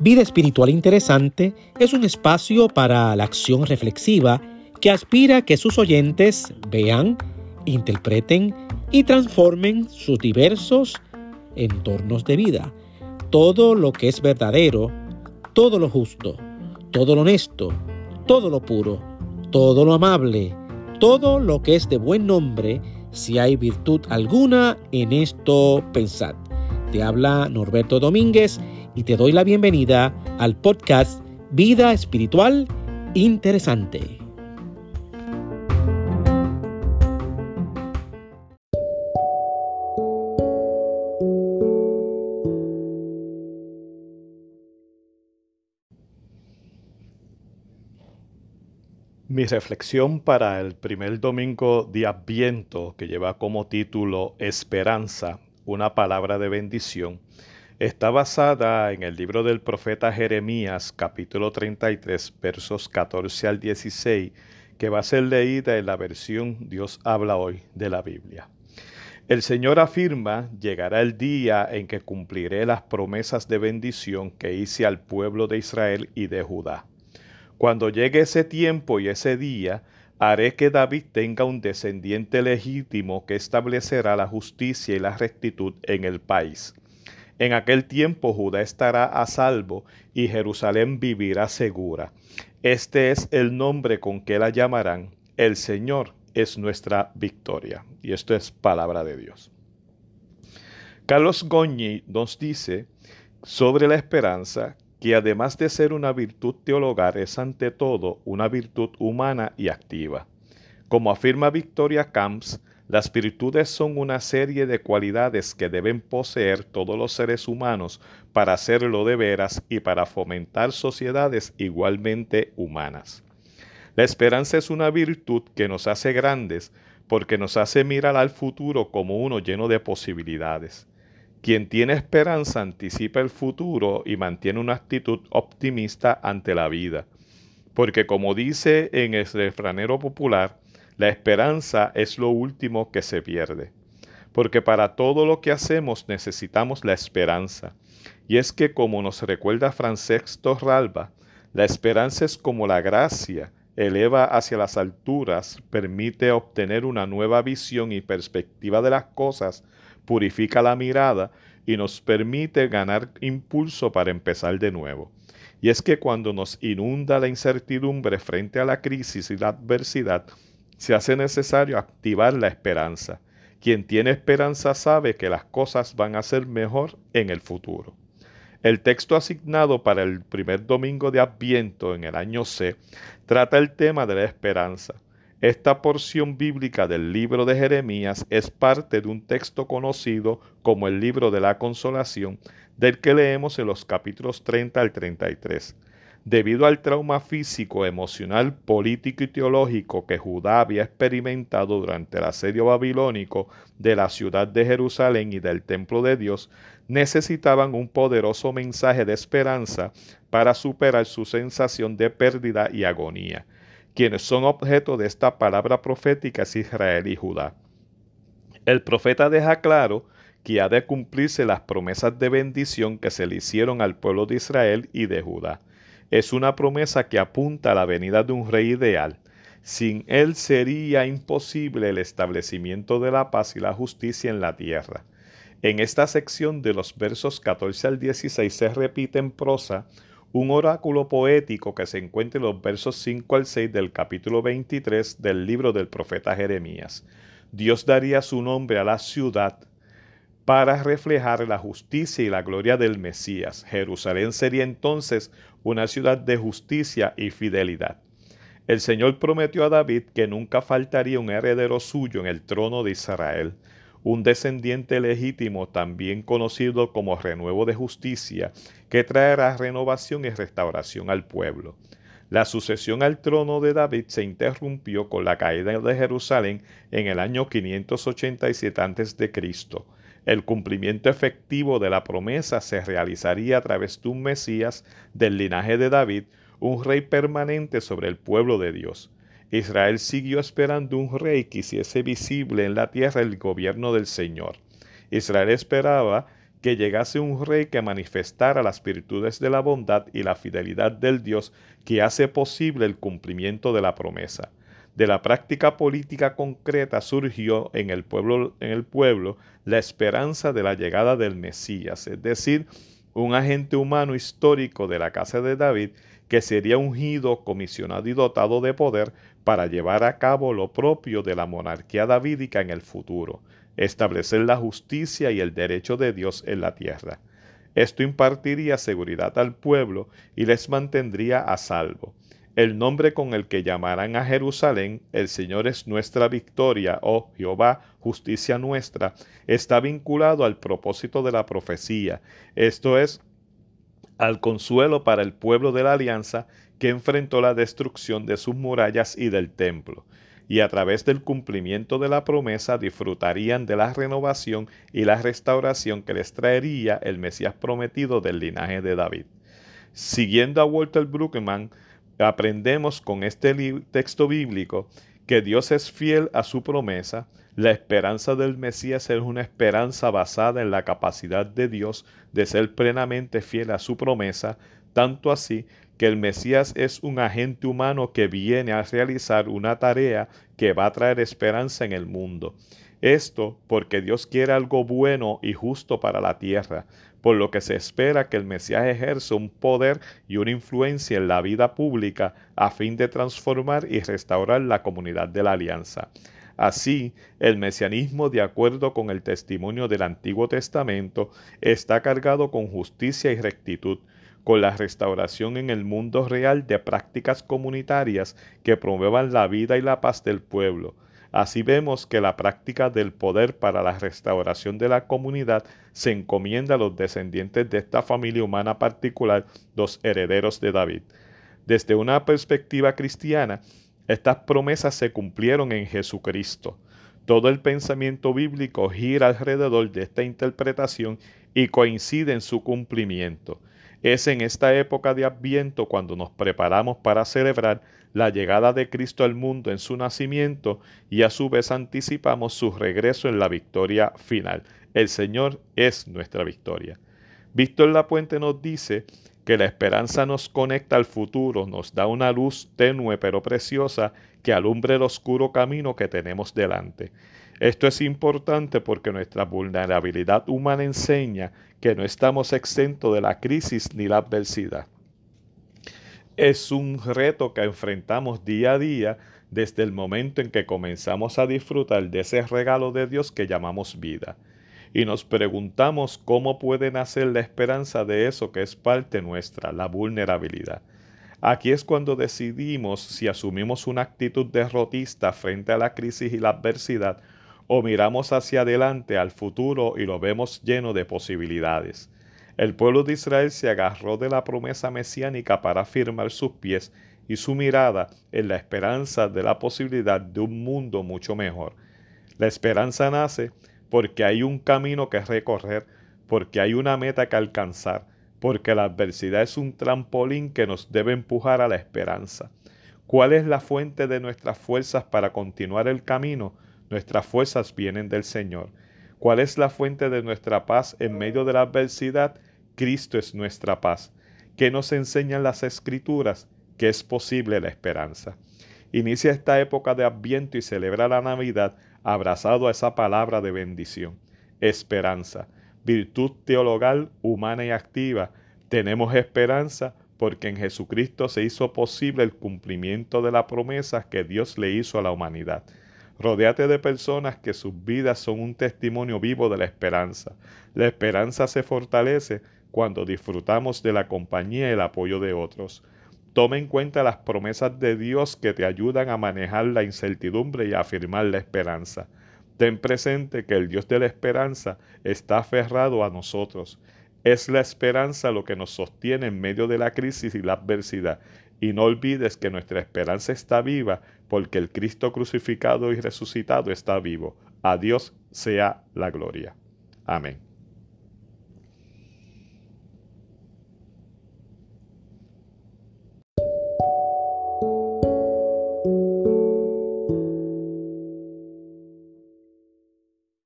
Vida Espiritual Interesante es un espacio para la acción reflexiva que aspira a que sus oyentes vean, interpreten y transformen sus diversos entornos de vida. Todo lo que es verdadero, todo lo justo, todo lo honesto, todo lo puro, todo lo amable, todo lo que es de buen nombre, si hay virtud alguna en esto, pensad. Te habla Norberto Domínguez y te doy la bienvenida al podcast Vida Espiritual Interesante. Mi reflexión para el primer domingo de Adviento, que lleva como título Esperanza, una palabra de bendición, está basada en el libro del profeta Jeremías, capítulo 33, versos 14 al 16, que va a ser leída en la versión Dios habla hoy de la Biblia. El Señor afirma, llegará el día en que cumpliré las promesas de bendición que hice al pueblo de Israel y de Judá cuando llegue ese tiempo y ese día, haré que David tenga un descendiente legítimo que establecerá la justicia y la rectitud en el país. En aquel tiempo Judá estará a salvo y Jerusalén vivirá segura. Este es el nombre con que la llamarán. El Señor es nuestra victoria. Y esto es palabra de Dios. Carlos Goñi nos dice sobre la esperanza que además de ser una virtud teologal es ante todo una virtud humana y activa. Como afirma Victoria Camps, las virtudes son una serie de cualidades que deben poseer todos los seres humanos para hacerlo de veras y para fomentar sociedades igualmente humanas. La esperanza es una virtud que nos hace grandes porque nos hace mirar al futuro como uno lleno de posibilidades. Quien tiene esperanza anticipa el futuro y mantiene una actitud optimista ante la vida. Porque como dice en el refranero popular, la esperanza es lo último que se pierde. Porque para todo lo que hacemos necesitamos la esperanza. Y es que como nos recuerda Francesc Torralba, la esperanza es como la gracia, eleva hacia las alturas, permite obtener una nueva visión y perspectiva de las cosas purifica la mirada y nos permite ganar impulso para empezar de nuevo. Y es que cuando nos inunda la incertidumbre frente a la crisis y la adversidad, se hace necesario activar la esperanza. Quien tiene esperanza sabe que las cosas van a ser mejor en el futuro. El texto asignado para el primer domingo de Adviento en el año C trata el tema de la esperanza. Esta porción bíblica del libro de Jeremías es parte de un texto conocido como el libro de la consolación, del que leemos en los capítulos 30 al 33. Debido al trauma físico, emocional, político y teológico que Judá había experimentado durante el asedio babilónico de la ciudad de Jerusalén y del templo de Dios, necesitaban un poderoso mensaje de esperanza para superar su sensación de pérdida y agonía quienes son objeto de esta palabra profética es Israel y Judá. El profeta deja claro que ha de cumplirse las promesas de bendición que se le hicieron al pueblo de Israel y de Judá. Es una promesa que apunta a la venida de un rey ideal. Sin él sería imposible el establecimiento de la paz y la justicia en la tierra. En esta sección de los versos 14 al 16 se repite en prosa un oráculo poético que se encuentra en los versos 5 al 6 del capítulo 23 del libro del profeta Jeremías. Dios daría su nombre a la ciudad para reflejar la justicia y la gloria del Mesías. Jerusalén sería entonces una ciudad de justicia y fidelidad. El Señor prometió a David que nunca faltaría un heredero suyo en el trono de Israel un descendiente legítimo, también conocido como renuevo de justicia, que traerá renovación y restauración al pueblo. La sucesión al trono de David se interrumpió con la caída de Jerusalén en el año 587 a.C. El cumplimiento efectivo de la promesa se realizaría a través de un Mesías del linaje de David, un rey permanente sobre el pueblo de Dios. Israel siguió esperando un rey que hiciese visible en la tierra el gobierno del Señor. Israel esperaba que llegase un rey que manifestara las virtudes de la bondad y la fidelidad del Dios que hace posible el cumplimiento de la promesa. De la práctica política concreta surgió en el pueblo, en el pueblo la esperanza de la llegada del Mesías, es decir, un agente humano histórico de la casa de David que sería ungido, comisionado y dotado de poder para llevar a cabo lo propio de la monarquía davídica en el futuro, establecer la justicia y el derecho de Dios en la tierra. Esto impartiría seguridad al pueblo y les mantendría a salvo. El nombre con el que llamarán a Jerusalén, el Señor es nuestra victoria, o Jehová, justicia nuestra, está vinculado al propósito de la profecía, esto es, al consuelo para el pueblo de la alianza que enfrentó la destrucción de sus murallas y del templo y a través del cumplimiento de la promesa disfrutarían de la renovación y la restauración que les traería el Mesías prometido del linaje de David. Siguiendo a Walter Bruckmann, aprendemos con este texto bíblico que Dios es fiel a su promesa, la esperanza del Mesías es una esperanza basada en la capacidad de Dios de ser plenamente fiel a su promesa, tanto así que el Mesías es un agente humano que viene a realizar una tarea que va a traer esperanza en el mundo. Esto porque Dios quiere algo bueno y justo para la tierra, por lo que se espera que el Mesías ejerza un poder y una influencia en la vida pública a fin de transformar y restaurar la comunidad de la alianza. Así, el mesianismo, de acuerdo con el testimonio del Antiguo Testamento, está cargado con justicia y rectitud, con la restauración en el mundo real de prácticas comunitarias que promuevan la vida y la paz del pueblo. Así vemos que la práctica del poder para la restauración de la comunidad se encomienda a los descendientes de esta familia humana particular, los herederos de David. Desde una perspectiva cristiana, estas promesas se cumplieron en Jesucristo. Todo el pensamiento bíblico gira alrededor de esta interpretación y coincide en su cumplimiento. Es en esta época de Adviento cuando nos preparamos para celebrar la llegada de Cristo al mundo en su nacimiento y a su vez anticipamos su regreso en la victoria final. El Señor es nuestra victoria. Víctor La Puente nos dice que la esperanza nos conecta al futuro, nos da una luz tenue pero preciosa que alumbre el oscuro camino que tenemos delante. Esto es importante porque nuestra vulnerabilidad humana enseña que no estamos exentos de la crisis ni la adversidad. Es un reto que enfrentamos día a día desde el momento en que comenzamos a disfrutar de ese regalo de Dios que llamamos vida. Y nos preguntamos cómo puede nacer la esperanza de eso que es parte nuestra, la vulnerabilidad. Aquí es cuando decidimos si asumimos una actitud derrotista frente a la crisis y la adversidad o miramos hacia adelante al futuro y lo vemos lleno de posibilidades. El pueblo de Israel se agarró de la promesa mesiánica para firmar sus pies y su mirada en la esperanza de la posibilidad de un mundo mucho mejor. La esperanza nace porque hay un camino que recorrer, porque hay una meta que alcanzar, porque la adversidad es un trampolín que nos debe empujar a la esperanza. ¿Cuál es la fuente de nuestras fuerzas para continuar el camino? Nuestras fuerzas vienen del Señor. ¿Cuál es la fuente de nuestra paz en medio de la adversidad? Cristo es nuestra paz. ¿Qué nos enseñan las escrituras? Que es posible la esperanza. Inicia esta época de Adviento y celebra la Navidad abrazado a esa palabra de bendición. Esperanza, virtud teologal, humana y activa. Tenemos esperanza porque en Jesucristo se hizo posible el cumplimiento de la promesa que Dios le hizo a la humanidad. Rodéate de personas que sus vidas son un testimonio vivo de la esperanza. La esperanza se fortalece cuando disfrutamos de la compañía y el apoyo de otros. Toma en cuenta las promesas de Dios que te ayudan a manejar la incertidumbre y a afirmar la esperanza. Ten presente que el Dios de la esperanza está aferrado a nosotros. Es la esperanza lo que nos sostiene en medio de la crisis y la adversidad. Y no olvides que nuestra esperanza está viva porque el Cristo crucificado y resucitado está vivo. A Dios sea la gloria. Amén.